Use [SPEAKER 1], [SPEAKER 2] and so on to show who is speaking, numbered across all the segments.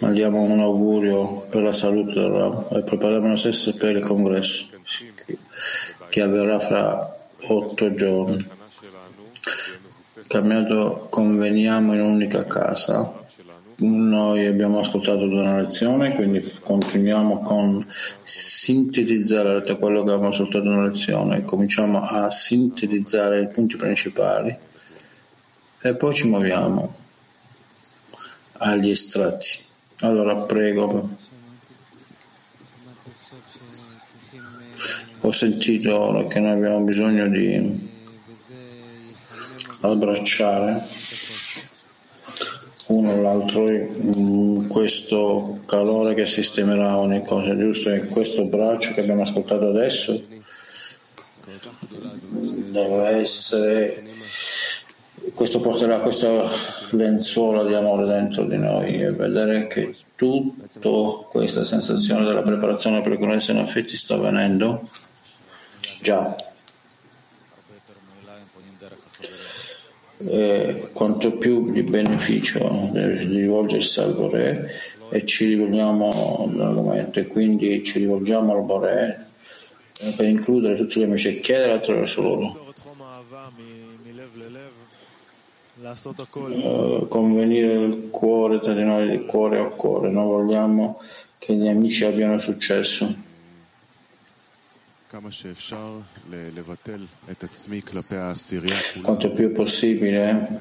[SPEAKER 1] Mandiamo un augurio per la salute del Ram e prepariamo noi stessi per il congresso che avverrà fra otto giorni. Cambiato, conveniamo in un'unica casa. Noi abbiamo ascoltato una lezione, quindi continuiamo con sintetizzare quello che abbiamo ascoltato una lezione. Cominciamo a sintetizzare i punti principali e poi ci muoviamo agli estratti. Allora prego. Ho sentito che noi abbiamo bisogno di abbracciare uno l'altro in questo calore che sistemerà ogni cosa, giusto? E questo braccio che abbiamo ascoltato adesso deve essere questo porterà questa lenzuola di amore dentro di noi e vedere che tutta questa sensazione della preparazione per il in affetti sta avvenendo. Già. E quanto più di beneficio di rivolgersi al Bore e ci rivolgiamo all'argomento e quindi ci rivolgiamo al Bore per includere tutti gli amici e chiedere attraverso loro uh, convenire il cuore tra di noi di cuore a cuore non vogliamo che gli amici abbiano successo. Quanto più possibile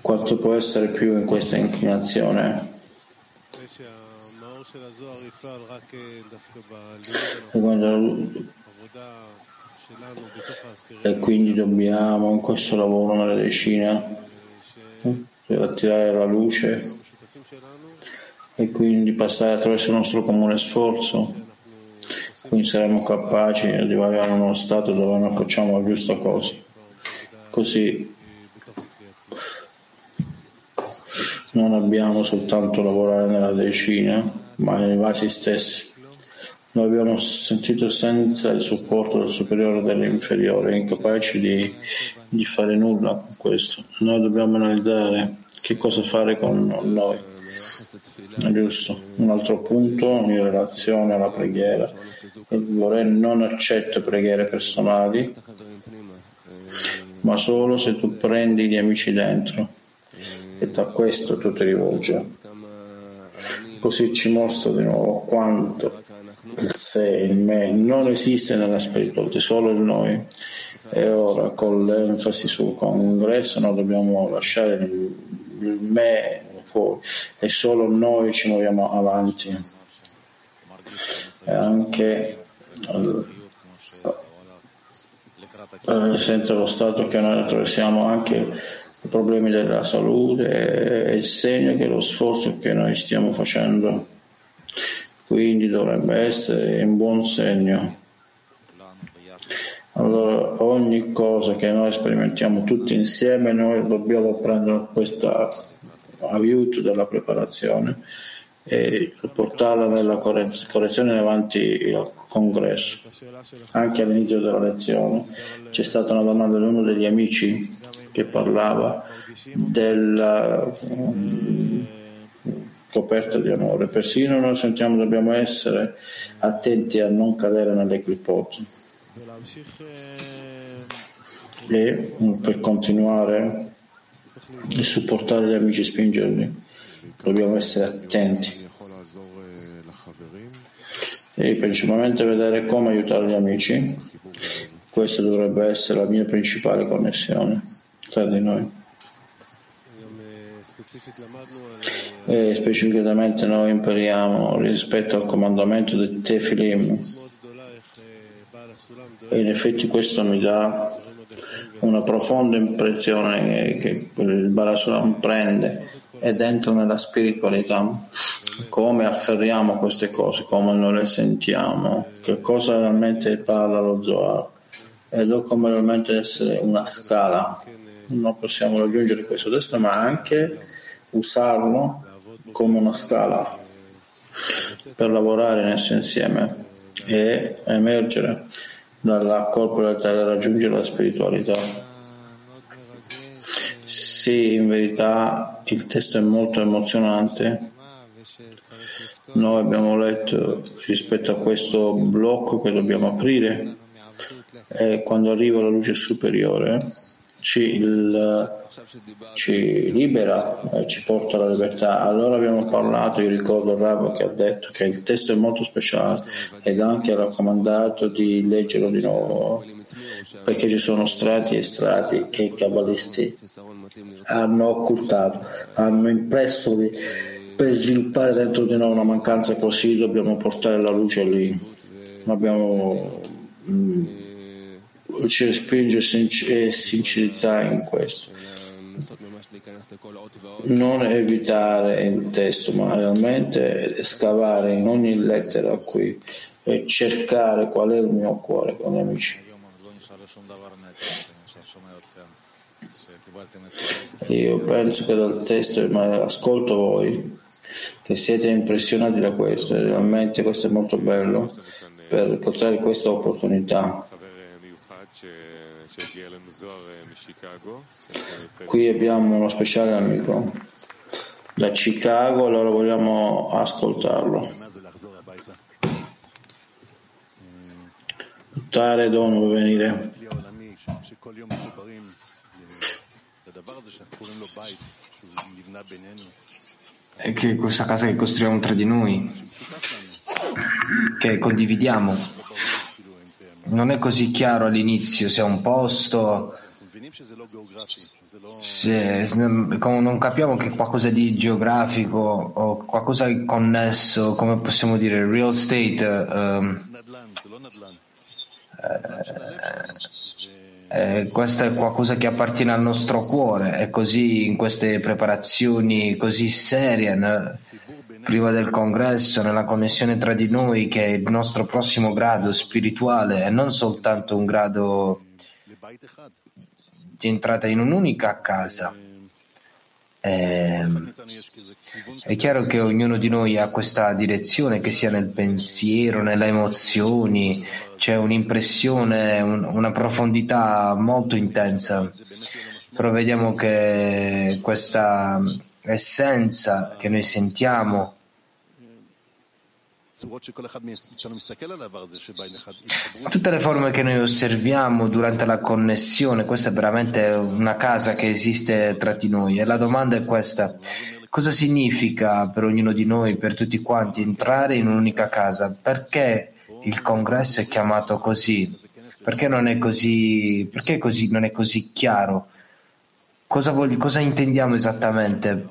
[SPEAKER 1] quanto può essere più in questa inclinazione e quindi dobbiamo in questo lavoro nella decina per attirare la luce e quindi passare attraverso il nostro comune sforzo. Quindi saremo capaci di arrivare a uno stato dove noi facciamo la giusta cosa. Così non abbiamo soltanto lavorare nella decina, ma nei vasi stessi. Noi abbiamo sentito senza il supporto del superiore e dell'inferiore, incapaci di, di fare nulla con questo. Noi dobbiamo analizzare che cosa fare con noi. Giusto. Un altro punto in relazione alla preghiera. Il Vorè non accetta preghiere personali, ma solo se tu prendi gli amici dentro e da questo tu ti rivolgi. Così ci mostra di nuovo quanto il sé, il me, non esiste nella spiritualità, solo il noi. E ora con l'enfasi sul congresso noi dobbiamo lasciare il, me fuori e solo noi ci muoviamo avanti. E anche eh, senza lo stato che noi attraversiamo anche i problemi della salute è il segno che lo sforzo che noi stiamo facendo quindi dovrebbe essere un buon segno allora ogni cosa che noi sperimentiamo tutti insieme noi dobbiamo prendere questa aiuto della preparazione e portarla nella correzione davanti al congresso. Anche all'inizio della lezione c'è stata una domanda di uno degli amici che parlava della um, coperta di amore. Persino noi sentiamo dobbiamo essere attenti a non cadere nelle. E per continuare e supportare gli amici, spingerli. Dobbiamo essere attenti e principalmente vedere come aiutare gli amici. Questa dovrebbe essere la mia principale connessione tra di noi. E specificamente noi impariamo rispetto al comandamento del Tefilim e in effetti questo mi dà una profonda impressione che il Barasuram prende ed entra nella spiritualità. Come afferriamo queste cose, come noi le sentiamo, che cosa realmente parla lo Zohar ed come realmente essere una scala. Non possiamo raggiungere questo testo, ma anche usarlo come una scala per lavorare in esso insieme e emergere dalla corporalità e raggiungere la spiritualità. Sì, in verità il testo è molto emozionante. Noi abbiamo letto rispetto a questo blocco che dobbiamo aprire e quando arriva la luce superiore ci, il, ci libera e ci porta alla libertà. Allora abbiamo parlato, io ricordo Rav che ha detto che il testo è molto speciale ed anche raccomandato di leggerlo di nuovo perché ci sono strati e strati che i cabalisti hanno occultato, hanno impresso di, per sviluppare dentro di noi una mancanza così dobbiamo portare la luce lì. Abbiamo mh, ci respinge sincerità in questo. Non evitare il testo, ma realmente scavare in ogni lettera qui e cercare qual è il mio cuore con gli amici. Io penso che dal testo, ma ascolto voi, che siete impressionati da questo, realmente questo è molto bello per cogliere questa opportunità. Qui abbiamo uno speciale amico da Chicago, allora vogliamo ascoltarlo. Tare Don vuole venire.
[SPEAKER 2] È che questa casa che costruiamo tra di noi, che condividiamo, non è così chiaro all'inizio se è un posto, se non capiamo che qualcosa di geografico o qualcosa di connesso, come possiamo dire, real estate, um, eh, eh, questo è qualcosa che appartiene al nostro cuore. E così in queste preparazioni così serie prima del congresso, nella connessione tra di noi, che è il nostro prossimo grado spirituale e non soltanto un grado di entrata in un'unica casa. Eh, è chiaro che ognuno di noi ha questa direzione, che sia nel pensiero, nelle emozioni, c'è un'impressione, un, una profondità molto intensa. Però vediamo che questa essenza che noi sentiamo Tutte le forme che noi osserviamo durante la connessione, questa è veramente una casa che esiste tra di noi e la domanda è questa. Cosa significa per ognuno di noi, per tutti quanti, entrare in un'unica casa? Perché il congresso è chiamato così? Perché non è così, perché così, non è così chiaro? Cosa, voglio, cosa intendiamo esattamente?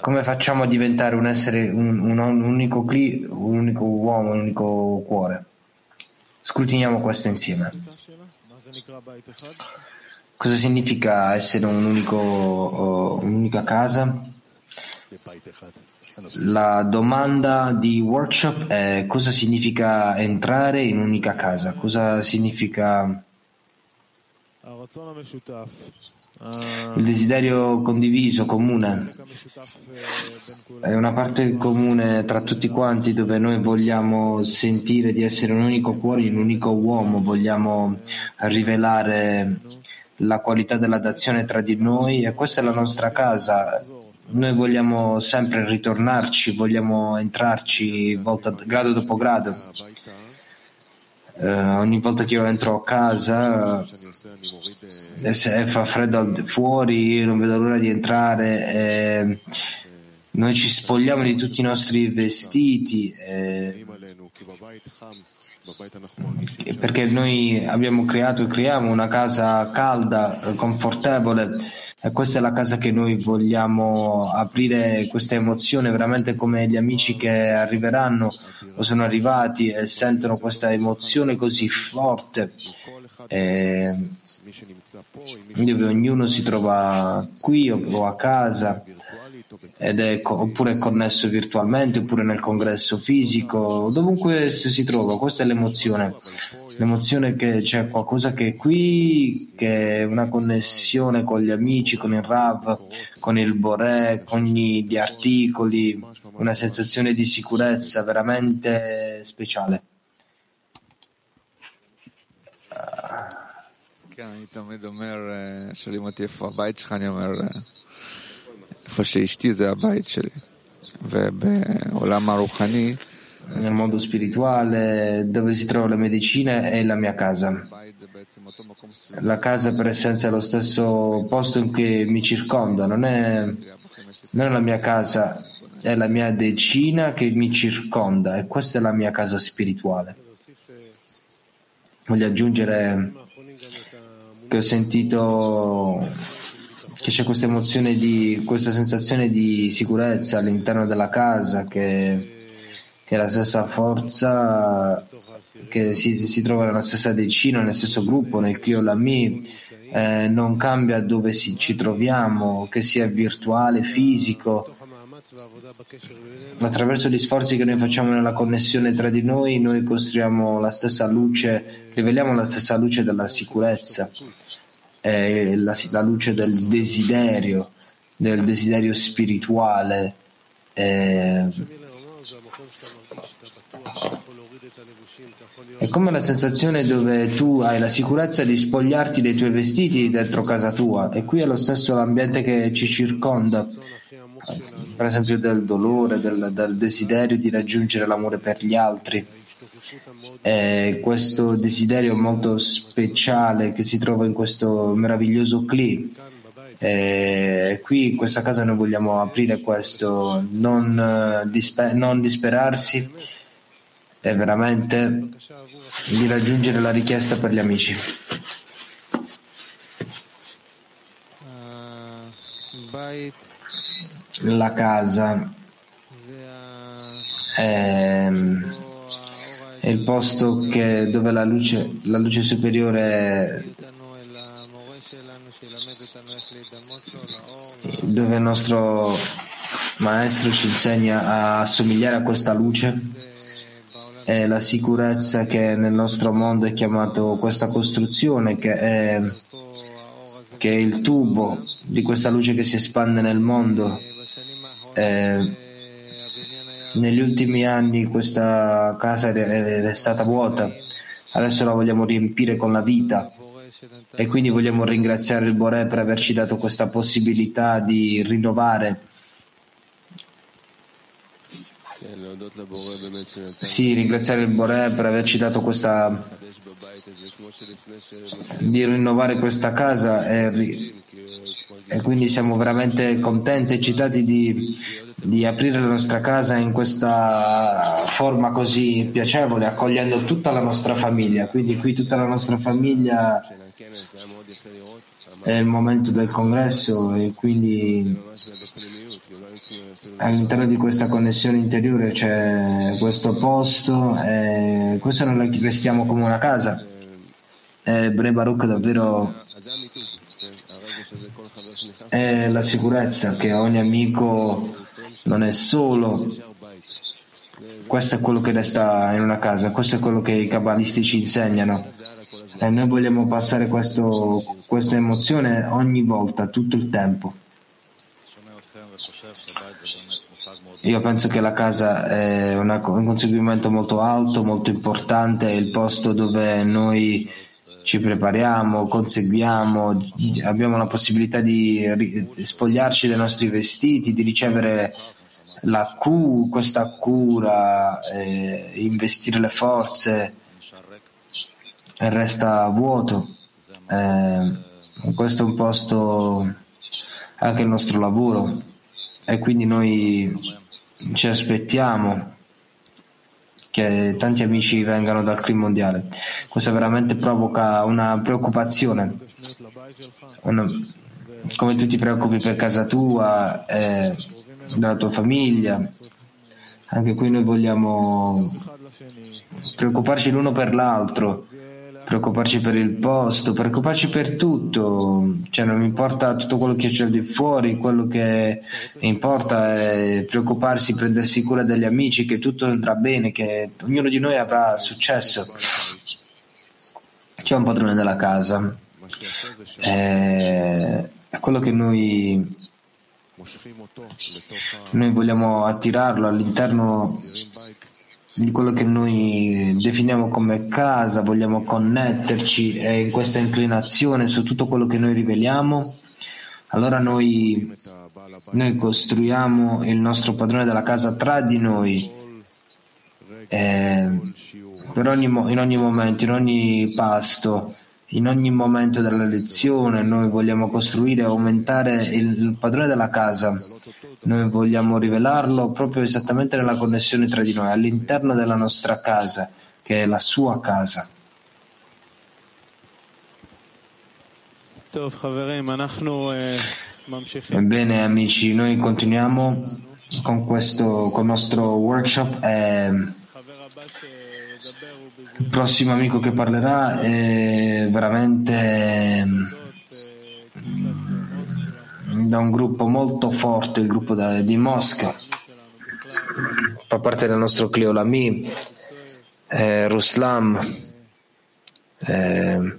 [SPEAKER 2] Come facciamo a diventare un essere, un, un, un, unico, cli, un unico uomo, un unico cuore? Scrutiniamo questo insieme. Cosa significa essere un unico, uh, un'unica casa? La domanda di workshop è cosa significa entrare in un'unica casa? Cosa significa il desiderio condiviso, comune, è una parte comune tra tutti quanti dove noi vogliamo sentire di essere un unico cuore, un unico uomo, vogliamo rivelare la qualità della dazione tra di noi e questa è la nostra casa. Noi vogliamo sempre ritornarci, vogliamo entrarci volta, grado dopo grado. Uh, ogni volta che io entro a casa e se fa freddo fuori io non vedo l'ora di entrare e noi ci spogliamo di tutti i nostri vestiti e perché noi abbiamo creato e creiamo una casa calda, confortevole e questa è la casa che noi vogliamo aprire questa emozione veramente come gli amici che arriveranno o sono arrivati e sentono questa emozione così forte eh, dove ognuno si trova qui o a casa ed è co- oppure connesso virtualmente, oppure nel congresso fisico, dovunque si trova. Questa è l'emozione. L'emozione che c'è qualcosa che è qui, che è una connessione con gli amici, con il Rav, con il Boré, con gli articoli, una sensazione di sicurezza veramente speciale. Uh nel mondo spirituale, dove si trova la medicina è la mia casa. La casa per essenza è lo stesso posto in cui mi circonda, non è, non è la mia casa, è la mia decina che mi circonda e questa è la mia casa spirituale. Voglio aggiungere che ho sentito che c'è questa emozione di questa sensazione di sicurezza all'interno della casa che che è la stessa forza che si, si trova nella stessa decina, nel stesso gruppo, nel Clio Lami, eh, non cambia dove si, ci troviamo, che sia virtuale, fisico. Attraverso gli sforzi che noi facciamo nella connessione tra di noi, noi costruiamo la stessa luce, riveliamo la stessa luce della sicurezza, eh, la, la, luce del desiderio, del desiderio spirituale. Eh, è come la sensazione dove tu hai la sicurezza di spogliarti dei tuoi vestiti dentro casa tua e qui è lo stesso l'ambiente che ci circonda, per esempio del dolore, del, del desiderio di raggiungere l'amore per gli altri. E questo desiderio molto speciale che si trova in questo meraviglioso cli. E qui in questa casa noi vogliamo aprire questo, non, eh, disper- non disperarsi è veramente di raggiungere la richiesta per gli amici. La casa è, è il posto che, dove la luce, la luce superiore dove il nostro maestro ci insegna a assomigliare a questa luce è la sicurezza che nel nostro mondo è chiamato questa costruzione che è, che è il tubo di questa luce che si espande nel mondo. Eh, negli ultimi anni questa casa è stata vuota, adesso la vogliamo riempire con la vita. E quindi vogliamo ringraziare il Boré per averci dato questa possibilità di rinnovare. Sì, ringraziare il Boré per averci dato questa di rinnovare questa casa e, e quindi siamo veramente contenti e eccitati di, di, aprire la nostra casa in questa forma così piacevole, accogliendo tutta la nostra famiglia. Quindi qui tutta la nostra famiglia è il momento del congresso e quindi all'interno di questa connessione interiore c'è questo posto e questo noi restiamo come una casa. Bre Baruch davvero è la sicurezza che ogni amico non è solo. Questo è quello che resta in una casa, questo è quello che i cabalisti ci insegnano. E noi vogliamo passare questo, questa emozione ogni volta, tutto il tempo. Io penso che la casa è una, un conseguimento molto alto, molto importante, è il posto dove noi ci prepariamo, conseguiamo, abbiamo la possibilità di spogliarci dei nostri vestiti, di ricevere la cu, questa cura, eh, investire le forze. Resta vuoto. Eh, questo è un posto anche il nostro lavoro. E quindi noi ci aspettiamo che tanti amici vengano dal CRIM mondiale. Questo veramente provoca una preoccupazione. Una, come tu ti preoccupi per casa tua e della tua famiglia, anche qui noi vogliamo preoccuparci l'uno per l'altro preoccuparci per il posto, preoccuparci per tutto, cioè non importa tutto quello che c'è di fuori, quello che importa è preoccuparsi, prendersi cura degli amici, che tutto andrà bene, che ognuno di noi avrà successo. C'è un padrone della casa, è quello che noi, noi vogliamo attirarlo all'interno di quello che noi definiamo come casa, vogliamo connetterci e in questa inclinazione su tutto quello che noi riveliamo, allora noi, noi costruiamo il nostro padrone della casa tra di noi. Eh, ogni, in ogni momento, in ogni pasto, in ogni momento della lezione noi vogliamo costruire e aumentare il, padrone della casa. Noi vogliamo rivelarlo proprio esattamente nella connessione tra di noi, all'interno della nostra casa, che è la sua casa. Bene amici, noi continuiamo con questo con il nostro workshop. Eh, il prossimo amico che parlerà è veramente mm, da un gruppo molto forte, il gruppo di Mosca. Fa parte del nostro Clio Lami, eh, Ruslam. Eh,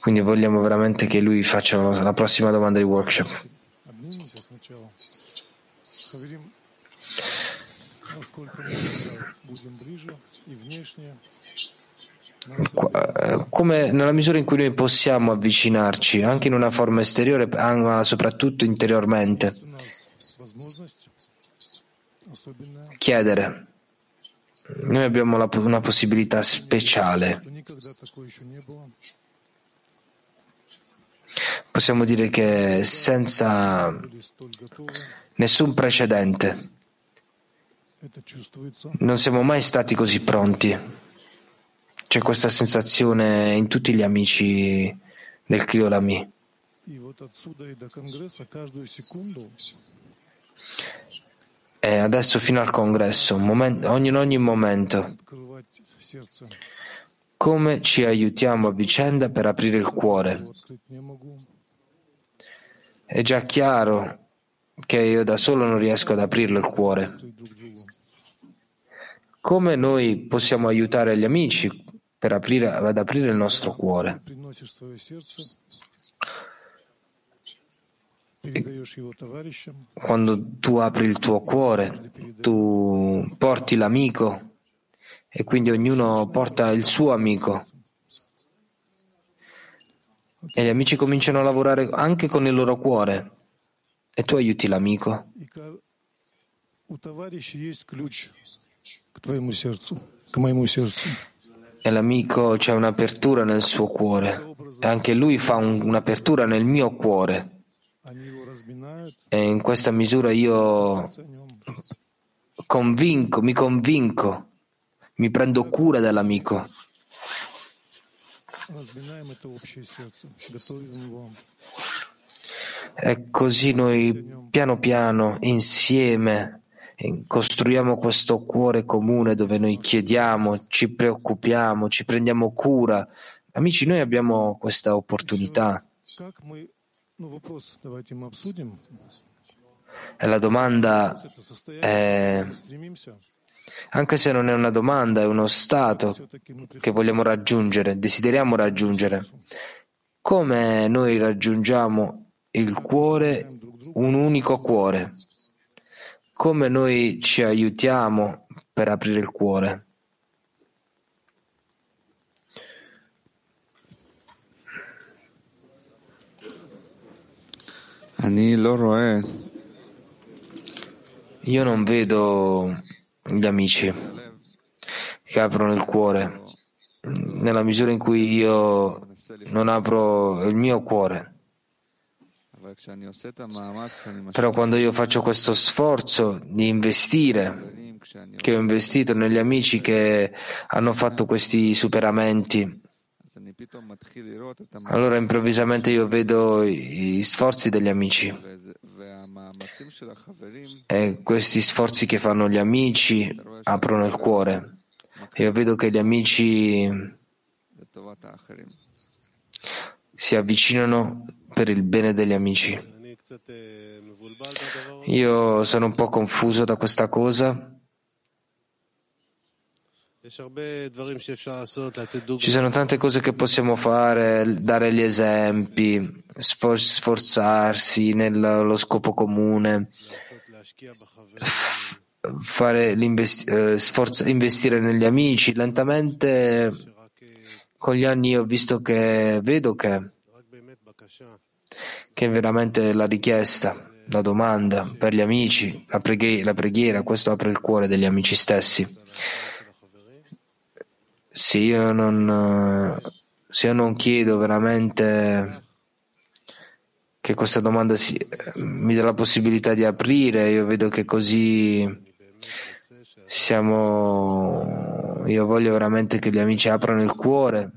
[SPEAKER 2] quindi vogliamo veramente che lui faccia la prossima domanda di workshop. Come nella misura in cui noi possiamo avvicinarci, anche in una forma esteriore, ma soprattutto interiormente, chiedere. Noi abbiamo una possibilità speciale. Possiamo dire che senza nessun precedente non siamo mai stati così pronti. C'è questa sensazione in tutti gli amici del Kriolami. E adesso fino al congresso, momento, ogni, in ogni momento, come ci aiutiamo a vicenda per aprire il cuore? È già chiaro che io da solo non riesco ad aprirlo il cuore. Come noi possiamo aiutare gli amici per aprire, ad aprire il nostro cuore? Quando tu apri il tuo cuore, tu porti l'amico e quindi ognuno porta il suo amico. E gli amici cominciano a lavorare anche con il loro cuore e tu aiuti l'amico. E l'amico c'è un'apertura nel suo cuore e anche lui fa un, un'apertura nel mio cuore. E in questa misura io convinco, mi convinco, mi prendo cura dell'amico. E così noi piano piano, insieme, costruiamo questo cuore comune dove noi chiediamo, ci preoccupiamo, ci prendiamo cura. Amici, noi abbiamo questa opportunità. E la domanda è, anche se non è una domanda, è uno stato che vogliamo raggiungere, desideriamo raggiungere. Come noi raggiungiamo il cuore, un unico cuore? come noi ci aiutiamo per aprire il cuore. Io non vedo gli amici che aprono il cuore nella misura in cui io non apro il mio cuore. Però quando io faccio questo sforzo di investire, che ho investito negli amici che hanno fatto questi superamenti, allora improvvisamente io vedo gli sforzi degli amici e questi sforzi che fanno gli amici aprono il cuore. Io vedo che gli amici si avvicinano per il bene degli amici. Io sono un po' confuso da questa cosa. Ci sono tante cose che possiamo fare, dare gli esempi, sforzarsi nello scopo comune, eh, sforza, investire negli amici. Lentamente con gli anni ho visto che vedo che, che è veramente la richiesta, la domanda per gli amici, la preghiera, la preghiera, questo apre il cuore degli amici stessi. Se io non, se io non chiedo veramente che questa domanda si, mi dà la possibilità di aprire, io vedo che così siamo, io voglio veramente che gli amici aprano il cuore.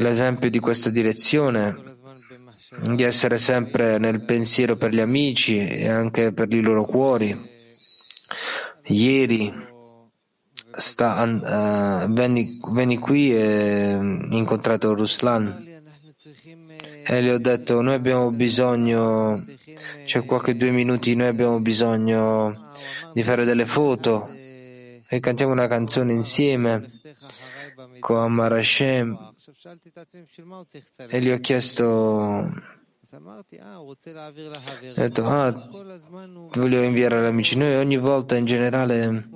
[SPEAKER 2] L'esempio di questa direzione, di essere sempre nel pensiero per gli amici e anche per i loro cuori. Ieri sta, uh, venni, venni, qui e ho incontrato Ruslan e gli ho detto noi abbiamo bisogno, c'è qualche due minuti, noi abbiamo bisogno di fare delle foto e cantiamo una canzone insieme con Amar Hashem. E gli ho chiesto ho detto ah, voglio inviare agli amici. Noi ogni volta in generale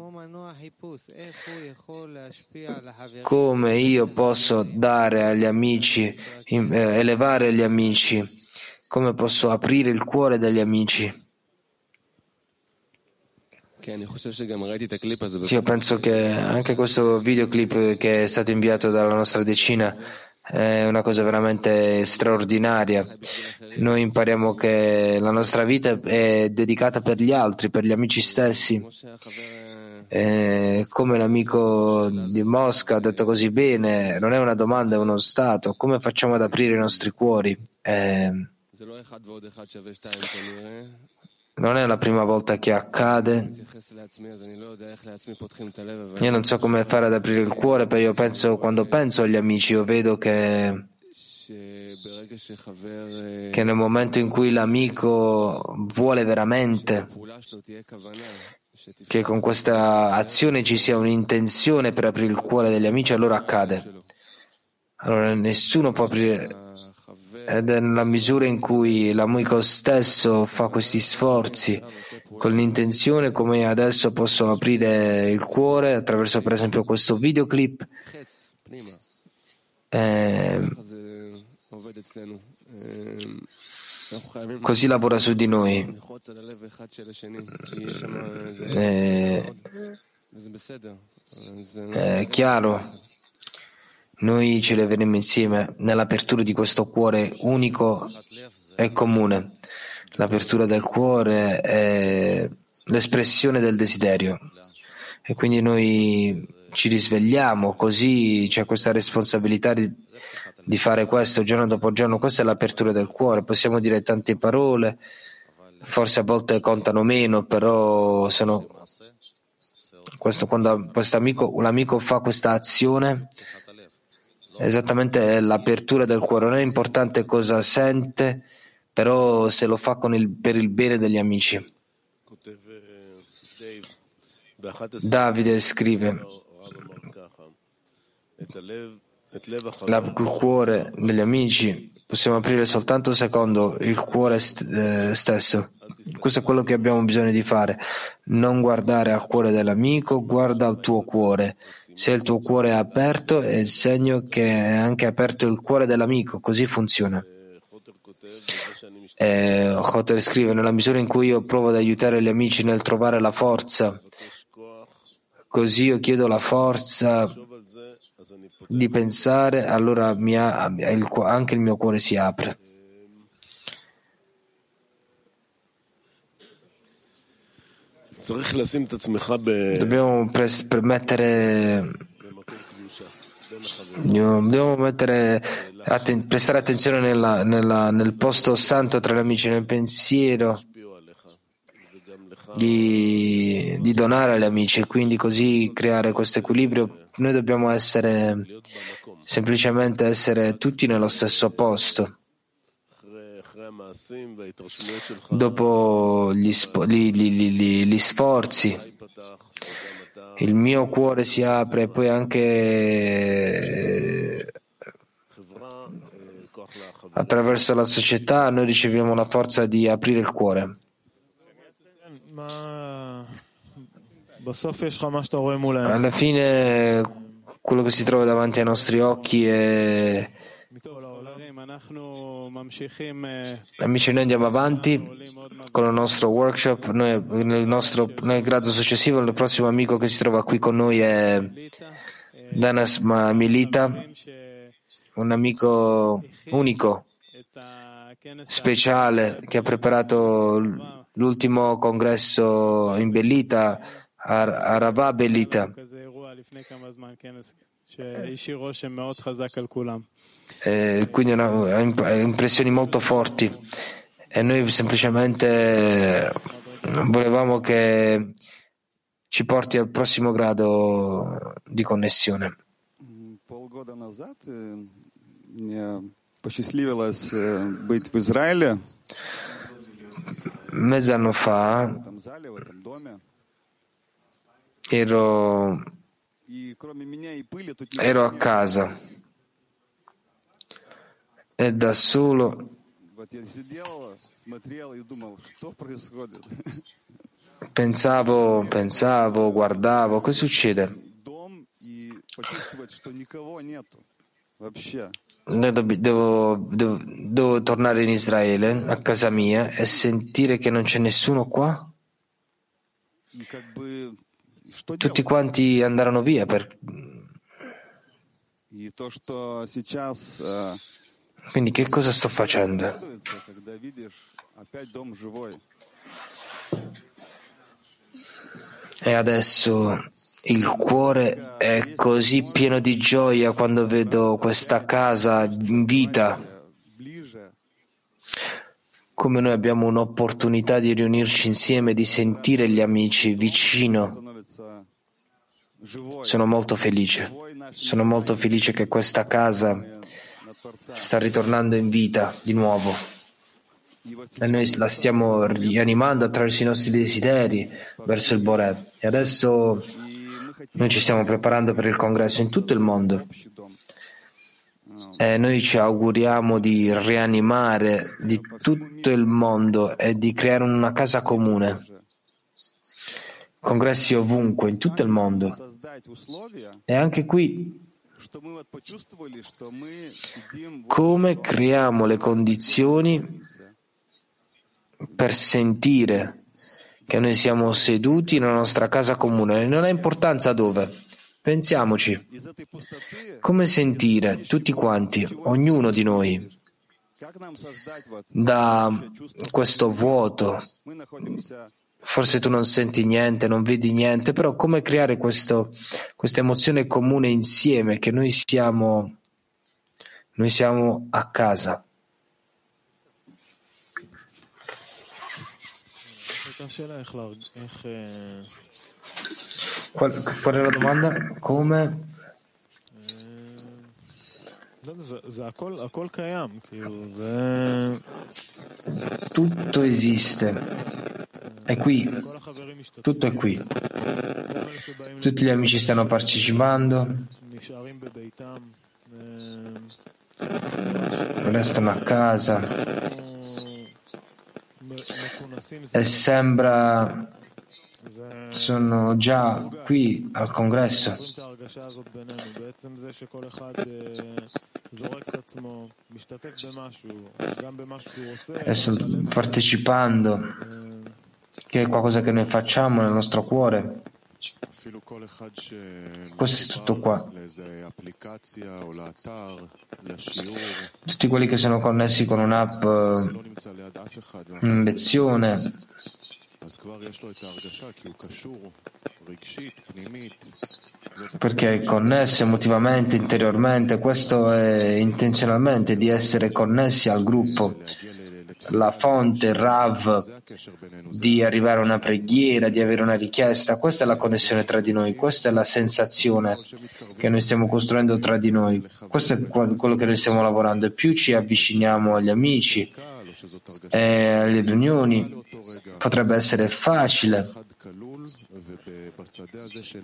[SPEAKER 2] come io posso dare agli amici, eh, elevare gli amici, come posso aprire il cuore degli amici. Io penso che anche questo videoclip che è stato inviato dalla nostra decina è una cosa veramente straordinaria. Noi impariamo che la nostra vita è dedicata per gli altri, per gli amici stessi. Eh, come l'amico di Mosca ha detto così bene, non è una domanda, è uno stato. Come facciamo ad aprire i nostri cuori? Eh, non è la prima volta che accade. Io non so come fare ad aprire il cuore, però io penso, quando penso agli amici, io vedo che, che nel momento in cui l'amico vuole veramente che con questa azione ci sia un'intenzione per aprire il cuore degli amici, allora accade. Allora nessuno può aprire ed è nella misura in cui l'amico stesso fa questi sforzi con l'intenzione come adesso posso aprire il cuore attraverso per esempio questo videoclip. Eh, così lavora su di noi. Eh, è chiaro noi ci leveremo insieme nell'apertura di questo cuore unico e comune. L'apertura del cuore è l'espressione del desiderio e quindi noi ci risvegliamo, così c'è questa responsabilità di, di fare questo giorno dopo giorno. Questa è l'apertura del cuore. Possiamo dire tante parole, forse a volte contano meno, però sono questo, quando amico, fa questa azione esattamente l'apertura del cuore. Non è importante cosa sente, però se lo fa il, per il bene degli amici. Davide scrive il cuore degli amici possiamo aprire soltanto secondo il cuore st- eh, stesso. Questo è quello che abbiamo bisogno di fare. Non guardare al cuore dell'amico, guarda al tuo cuore. Se il tuo cuore è aperto, è il segno che è anche aperto il cuore dell'amico. Così funziona. Eh, Hotter scrive: Nella misura in cui io provo ad aiutare gli amici nel trovare la forza, così io chiedo la forza di pensare, allora anche il mio cuore si apre. Dobbiamo permettere Dobbiamo mettere, atten- prestare attenzione nella, nella, nel posto santo tra gli amici, nel pensiero di, di, donare agli amici e quindi così creare questo equilibrio. Noi dobbiamo essere semplicemente essere tutti nello stesso posto. Dopo gli, spo- gli, gli, gli sforzi, il mio cuore si apre e poi anche attraverso la società noi riceviamo la forza di aprire il cuore. Alla fine quello che si trova davanti ai nostri occhi è Amici, noi andiamo avanti con il nostro workshop. Noi, nel, nostro, nel grado successivo, il prossimo amico che si trova qui con noi è Danas Milita, un amico unico, speciale, che ha preparato l'ultimo congresso in Bellita, a Rabà Bellita eh, quindi una, una, impressioni molto forti. E noi semplicemente volevamo che ci porti al prossimo grado di connessione. Mezz'anno fa ero, ero a casa e da solo pensavo, pensavo, guardavo, che succede? Devo, devo, devo tornare in Israele, a casa mia, e sentire che non c'è nessuno qua? tutti quanti andarono via per... Quindi che cosa sto facendo? E adesso il cuore è così pieno di gioia quando vedo questa casa in vita. Come noi abbiamo un'opportunità di riunirci insieme, di sentire gli amici vicino. Sono molto felice. Sono molto felice che questa casa sta ritornando in vita di nuovo. E noi la stiamo rianimando attraverso i nostri desideri verso il Boré. E adesso noi ci stiamo preparando per il congresso in tutto il mondo. E noi ci auguriamo di rianimare di tutto il mondo e di creare una casa comune congressi ovunque, in tutto il mondo. E anche qui, come creiamo le condizioni per sentire che noi siamo seduti nella nostra casa comune, non ha importanza dove. Pensiamoci, come sentire tutti quanti, ognuno di noi, da questo vuoto Forse tu non senti niente, non vedi niente, però come creare questo, questa emozione comune insieme che noi siamo, noi siamo a casa? Qual, qual è la domanda? Come? Tutto esiste. È qui, tutto è qui. Tutti gli amici stanno partecipando, restano a casa. E sembra sono già qui al congresso. E partecipando che è qualcosa che noi facciamo nel nostro cuore. Questo è tutto qua. Tutti quelli che sono connessi con un'app, una lezione, perché è connesso emotivamente, interiormente, questo è intenzionalmente di essere connessi al gruppo la fonte, Rav, di arrivare a una preghiera, di avere una richiesta. Questa è la connessione tra di noi, questa è la sensazione che noi stiamo costruendo tra di noi. Questo è quello che noi stiamo lavorando. E più ci avviciniamo agli amici e alle riunioni, potrebbe essere facile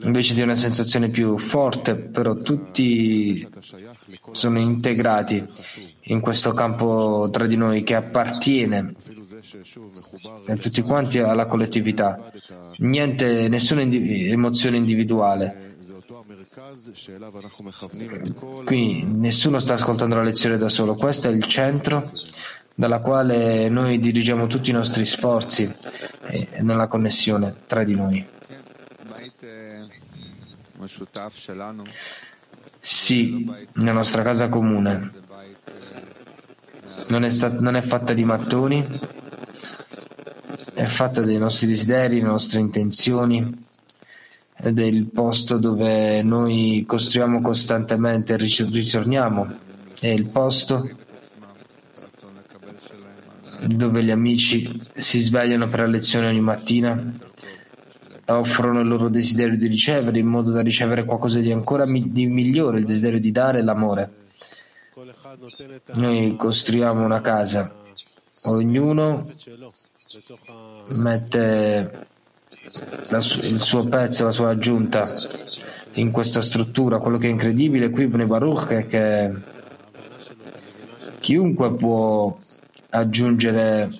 [SPEAKER 2] invece di una sensazione più forte, però tutti sono integrati in questo campo tra di noi che appartiene a tutti quanti alla collettività. Niente, nessuna indiv- emozione individuale. Qui nessuno sta ascoltando la lezione da solo, questo è il centro dalla quale noi dirigiamo tutti i nostri sforzi nella connessione tra di noi. Sì, la nostra casa comune. Non è, stat- non è fatta di mattoni, è fatta dei nostri desideri, delle nostre intenzioni ed è il posto dove noi costruiamo costantemente e ritorniamo. È il posto dove gli amici si svegliano per la lezione ogni mattina offrono il loro desiderio di ricevere in modo da ricevere qualcosa di ancora di migliore, il desiderio di dare l'amore. Noi costruiamo una casa, ognuno mette su- il suo pezzo, la sua aggiunta in questa struttura. Quello che è incredibile qui in Baruch è che chiunque può aggiungere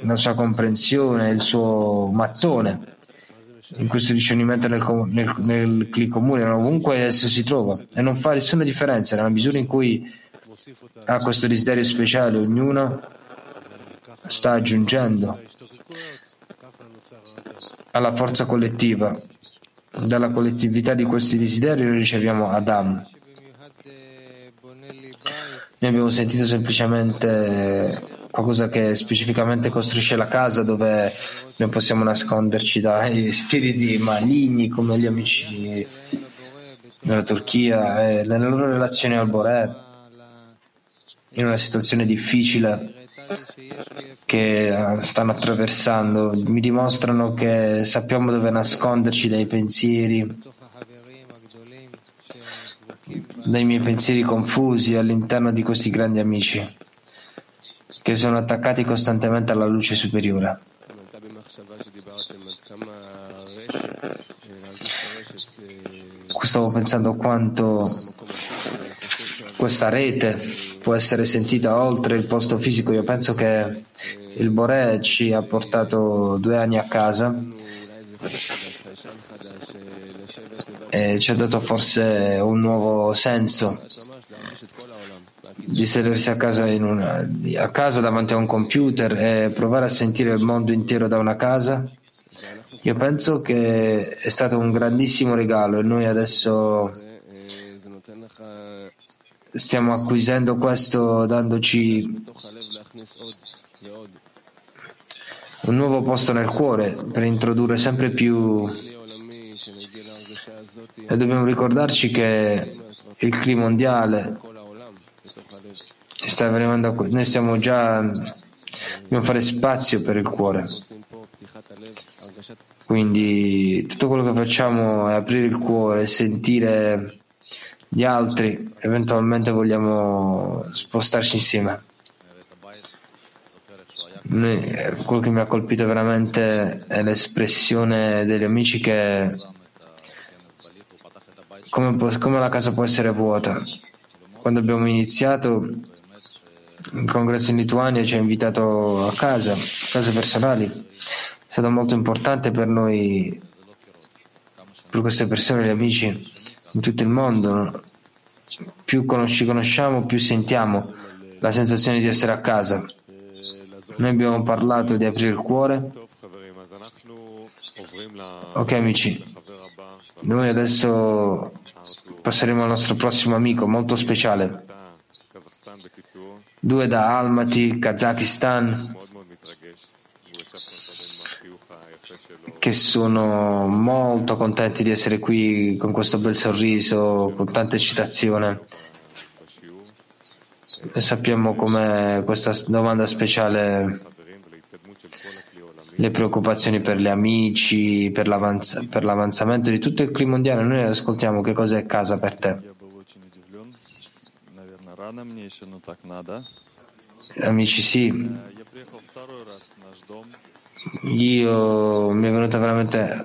[SPEAKER 2] la sua comprensione, il suo mattone in questo discernimento nel, nel, nel clic comune, ovunque esso si trova, e non fa nessuna differenza nella misura in cui ha questo desiderio speciale, ognuno sta aggiungendo alla forza collettiva. Dalla collettività di questi desideri noi riceviamo Adam. Noi abbiamo sentito semplicemente qualcosa che specificamente costruisce la casa dove non possiamo nasconderci dai spiriti maligni come gli amici della Turchia e nelle loro relazioni al Boré in una situazione difficile che stanno attraversando mi dimostrano che sappiamo dove nasconderci dai pensieri dai miei pensieri confusi all'interno di questi grandi amici che sono attaccati costantemente alla luce superiore. Stavo pensando quanto questa rete può essere sentita oltre il posto fisico. Io penso che il Boré ci ha portato due anni a casa e ci ha dato forse un nuovo senso di sedersi a casa, una, a casa davanti a un computer e provare a sentire il mondo intero da una casa. Io penso che è stato un grandissimo regalo e noi adesso stiamo acquisendo questo dandoci un nuovo posto nel cuore per introdurre sempre più e dobbiamo ricordarci che il clima mondiale sta arrivando a noi stiamo già dobbiamo fare spazio per il cuore quindi tutto quello che facciamo è aprire il cuore sentire gli altri eventualmente vogliamo spostarci insieme quello che mi ha colpito veramente è l'espressione degli amici che come, come la casa può essere vuota quando abbiamo iniziato il congresso in Lituania ci ha invitato a casa, case personali. Stato molto importante per noi, per queste persone, gli amici in tutto il mondo. Più ci conosciamo, più sentiamo la sensazione di essere a casa. Noi abbiamo parlato di aprire il cuore. Ok amici, noi adesso passeremo al nostro prossimo amico molto speciale due da Almaty, Kazakistan, che sono molto contenti di essere qui con questo bel sorriso, con tanta eccitazione. Sappiamo come questa domanda speciale le preoccupazioni per gli amici, per, l'avanz- per l'avanzamento di tutto il clima mondiale. Noi ascoltiamo che cosa è casa per te. Amici, sì. Io mi è venuta veramente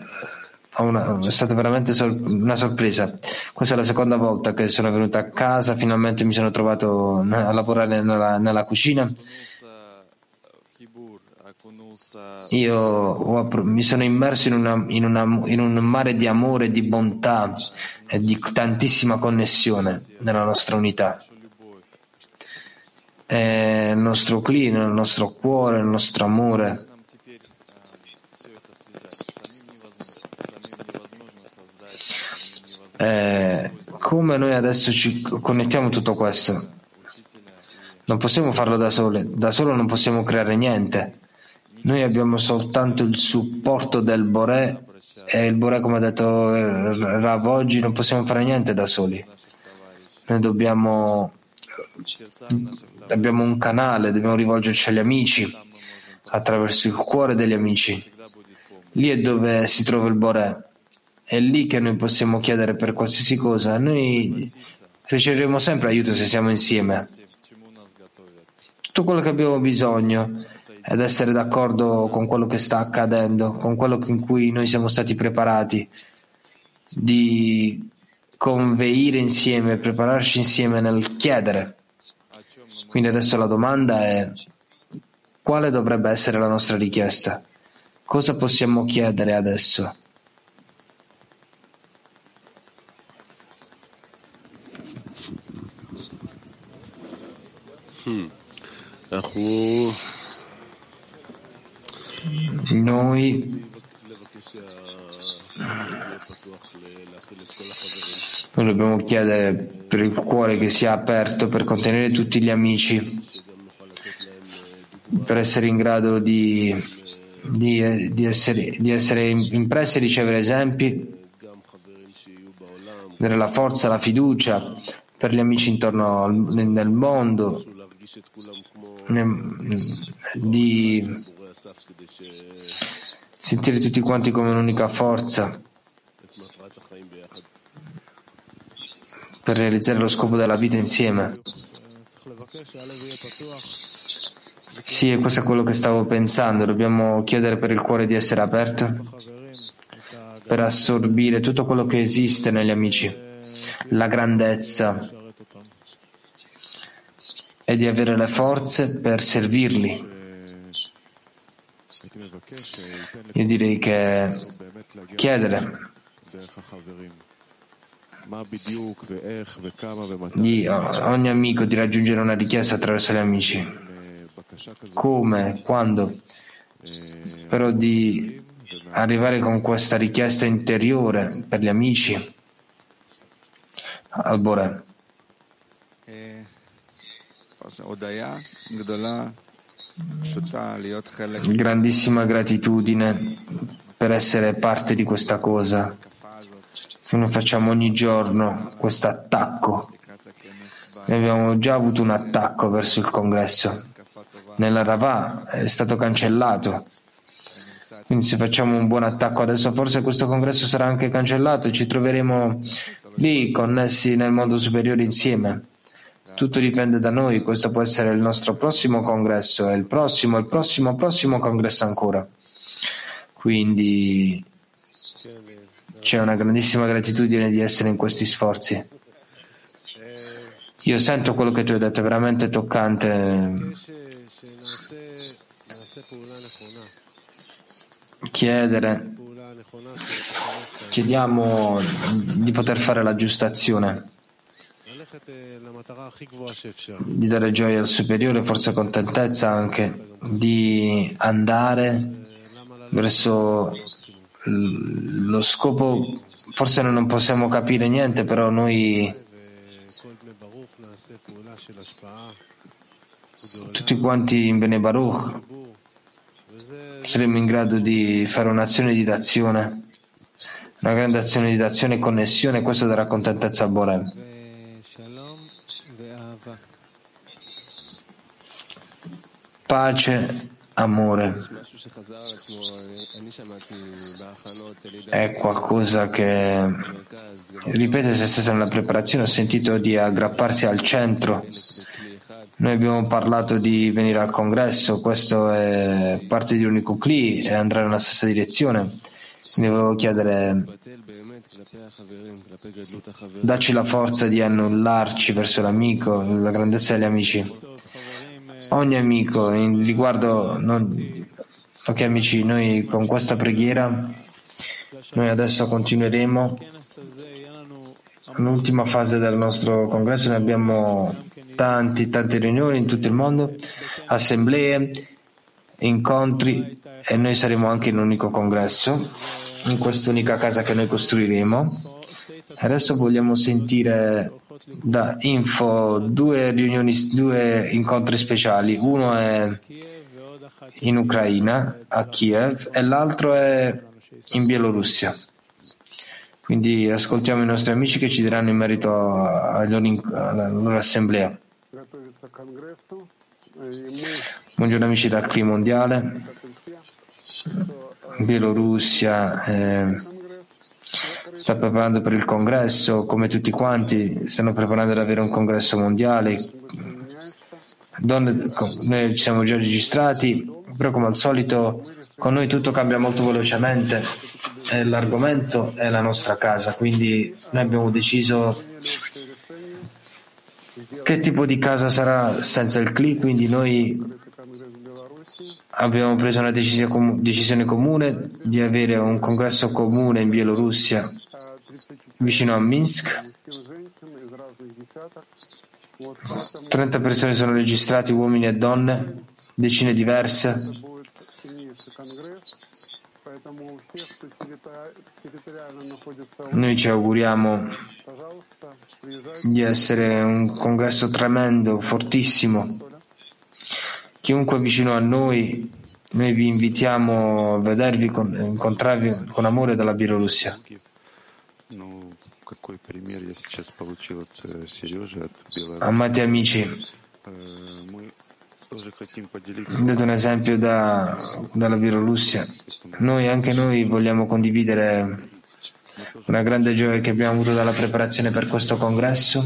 [SPEAKER 2] una, è stata veramente sor- una sorpresa. Questa è la seconda volta che sono venuto a casa, finalmente mi sono trovato a lavorare nella, nella cucina. Io mi sono immerso in, una, in, una, in un mare di amore, di bontà e di tantissima connessione nella nostra unità. E il nostro clima, il nostro cuore, il nostro amore. Eh, come noi adesso ci connettiamo tutto questo? Non possiamo farlo da soli, da solo non possiamo creare niente. Noi abbiamo soltanto il supporto del Boré e il Boré, come ha detto Rav oggi, non possiamo fare niente da soli. Noi dobbiamo, abbiamo un canale, dobbiamo rivolgerci agli amici attraverso il cuore degli amici. Lì è dove si trova il Boré è lì che noi possiamo chiedere per qualsiasi cosa. Noi riceveremo sempre aiuto se siamo insieme. Tutto quello che abbiamo bisogno è di essere d'accordo con quello che sta accadendo, con quello in cui noi siamo stati preparati, di conveire insieme, prepararci insieme nel chiedere. Quindi adesso la domanda è quale dovrebbe essere la nostra richiesta? Cosa possiamo chiedere adesso? Noi noi dobbiamo chiedere per il cuore che sia aperto per contenere tutti gli amici, per essere in grado di, di, di, essere, di essere impressi e ricevere esempi, dare la forza, la fiducia per gli amici intorno al, nel mondo, di sentire tutti quanti come un'unica forza per realizzare lo scopo della vita insieme. Sì, questo è quello che stavo pensando. Dobbiamo chiedere per il cuore di essere aperto, per assorbire tutto quello che esiste negli amici, la grandezza, e di avere le forze per servirli. Io direi che chiedere di ogni amico di raggiungere una richiesta attraverso gli amici. Come, quando, però di arrivare con questa richiesta interiore per gli amici al Bore. Grandissima gratitudine per essere parte di questa cosa noi facciamo ogni giorno, questo attacco. Abbiamo già avuto un attacco verso il congresso. Nella Ravà è stato cancellato. Quindi se facciamo un buon attacco adesso forse questo congresso sarà anche cancellato e ci troveremo lì connessi nel mondo superiore insieme. Tutto dipende da noi, questo può essere il nostro prossimo congresso e il prossimo, il prossimo, prossimo congresso ancora. Quindi c'è una grandissima gratitudine di essere in questi sforzi. Io sento quello che tu hai detto, è veramente toccante. Chiedere, chiediamo di poter fare la giusta azione di dare gioia al superiore, forse contentezza anche, di andare verso lo scopo, forse non possiamo capire niente, però noi tutti quanti in Bene Baruch saremo in grado di fare un'azione di dazione, una grande azione di dazione e connessione, questo darà contentezza a Borem. Pace, amore. È qualcosa che ripete se stessa nella preparazione. Ho sentito di aggrapparsi al centro. Noi abbiamo parlato di venire al congresso, questo è parte di Unico Cli e andrà nella stessa direzione. Devo chiedere, dacci la forza di annullarci verso l'amico, la grandezza degli amici. Ogni amico, in riguardo, non, ok amici, noi con questa preghiera, noi adesso continueremo l'ultima fase del nostro congresso, noi abbiamo tanti, tante riunioni in tutto il mondo, assemblee, incontri e noi saremo anche in un unico congresso, in quest'unica casa che noi costruiremo. Adesso vogliamo sentire da info due riunioni, due incontri speciali. Uno è in Ucraina, a Kiev, e l'altro è in Bielorussia. Quindi ascoltiamo i nostri amici che ci diranno in merito alla loro assemblea. Buongiorno amici dal Clima Mondiale, Bielorussia eh, sta preparando per il congresso, come tutti quanti stanno preparando ad avere un congresso mondiale. Donne, noi ci siamo già registrati, però come al solito con noi tutto cambia molto velocemente e l'argomento è la nostra casa, quindi noi abbiamo deciso che tipo di casa sarà senza il CLI, quindi noi abbiamo preso una decisione comune di avere un congresso comune in Bielorussia vicino a Minsk. 30 persone sono registrate, uomini e donne, decine diverse. Noi ci auguriamo di essere un congresso tremendo, fortissimo. Chiunque vicino a noi, noi vi invitiamo a vedervi, con, incontrarvi con amore dalla Bielorussia. Amati amici, Vedo un esempio da, dalla Bielorussia. Noi, anche noi, vogliamo condividere una grande gioia che abbiamo avuto dalla preparazione per questo congresso.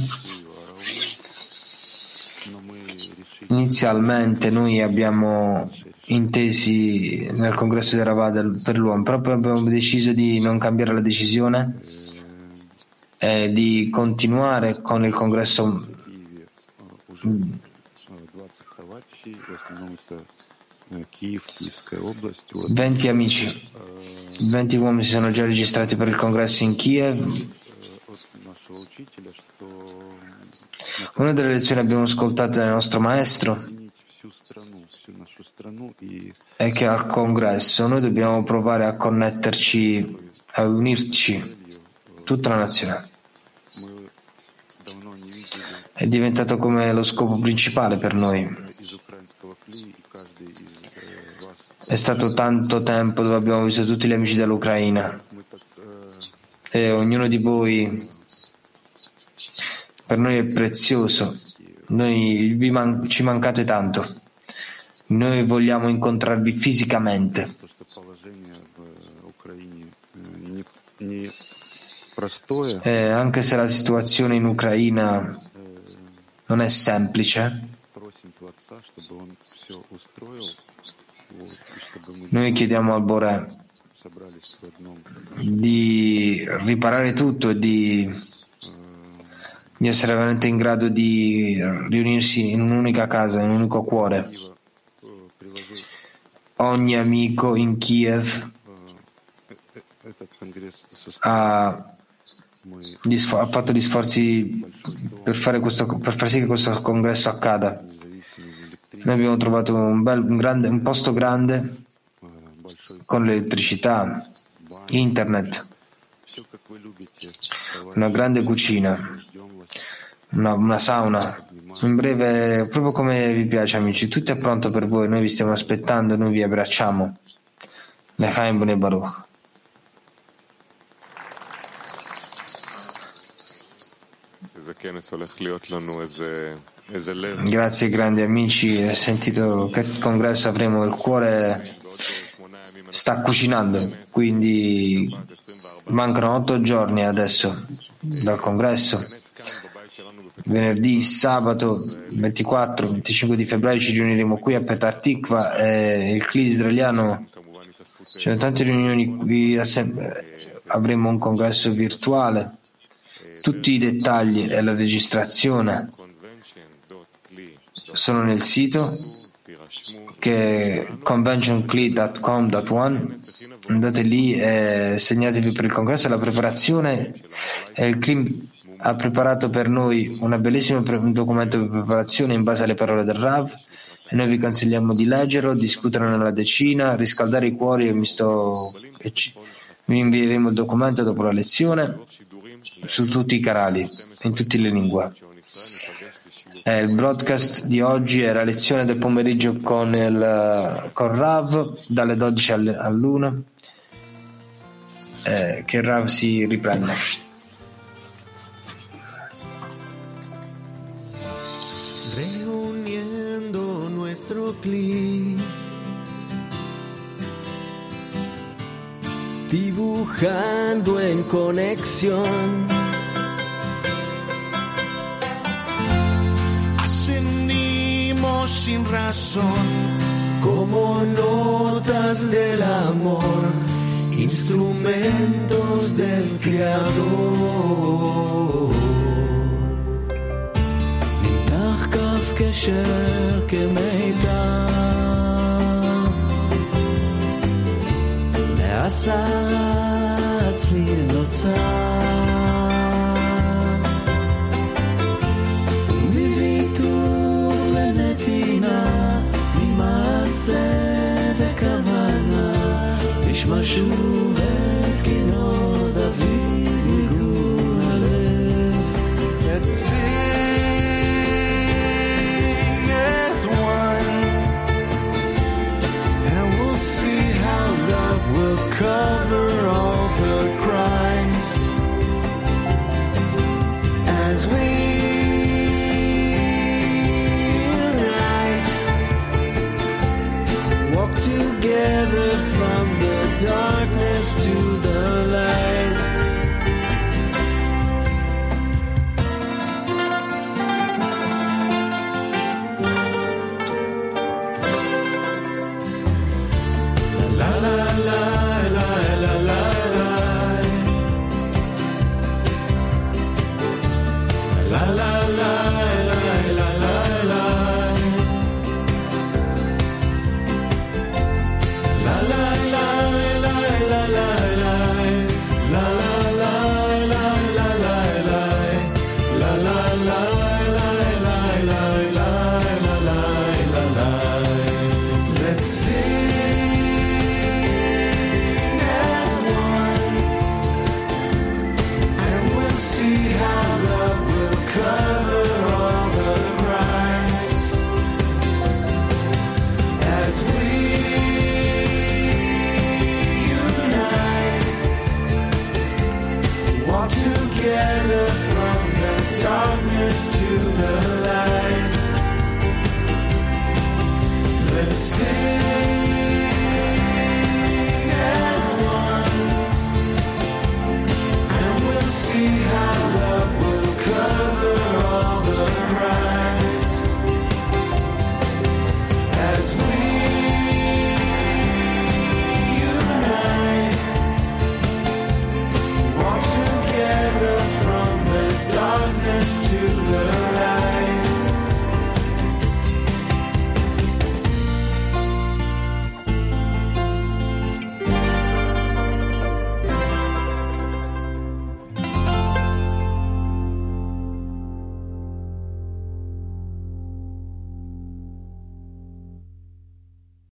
[SPEAKER 2] Inizialmente noi abbiamo intesi nel congresso di Rabat per l'uomo, proprio abbiamo deciso di non cambiare la decisione e di continuare con il congresso 20 amici, 20 uomini si sono già registrati per il congresso in Kiev. Una delle lezioni che abbiamo ascoltato dal nostro maestro è che al congresso noi dobbiamo provare a connetterci, a unirci, tutta la nazione. È diventato come lo scopo principale per noi. È stato tanto tempo dove abbiamo visto tutti gli amici dell'Ucraina e ognuno di voi per noi è prezioso. Noi man- ci mancate tanto. Noi vogliamo incontrarvi fisicamente. E anche se la situazione in Ucraina non è semplice, noi chiediamo al Boré di riparare tutto e di, di, essere veramente in grado di riunirsi in un'unica casa, in un unico cuore. Ogni amico in Kiev ha, ha fatto gli sforzi per, questo, per far sì che questo congresso accada. Noi abbiamo trovato un, bel, un, grande, un posto grande con l'elettricità, internet, una grande cucina, una, una, sauna. In breve, proprio come vi piace amici, tutto è pronto per voi, noi vi stiamo aspettando, noi vi abbracciamo. Lechaim Bune Baruch. Grazie grandi amici, ho sentito che congresso avremo, il cuore sta cucinando, quindi mancano otto giorni adesso dal congresso. Venerdì, sabato 24, 25 di febbraio ci riuniremo qui a Petar Tikva e il CLI israeliano. Ci sono tante riunioni, avremo un congresso virtuale, tutti i dettagli e la registrazione sono nel sito che è conventioncli.com.one andate lì e segnatevi per il congresso. La preparazione il CLIM ha preparato per noi un bellissimo documento di preparazione in base alle parole del Rav noi vi consigliamo di leggerlo, discuterlo nella decina, riscaldare i cuori e mi sto vi invieremo il documento dopo la lezione su tutti i canali, in tutte le lingue. Eh, il broadcast di oggi è la lezione del pomeriggio con, il, con Rav dalle 12 all'1 eh, che Rav si riprende.
[SPEAKER 3] nuestro clip dibujando en conexión sin razón, como notas del amor, instrumentos del Creador. נמתח קו ועשה הצליל נוצר. מוויתור לנתינה, ממעשה וכוונה, נשמע שוב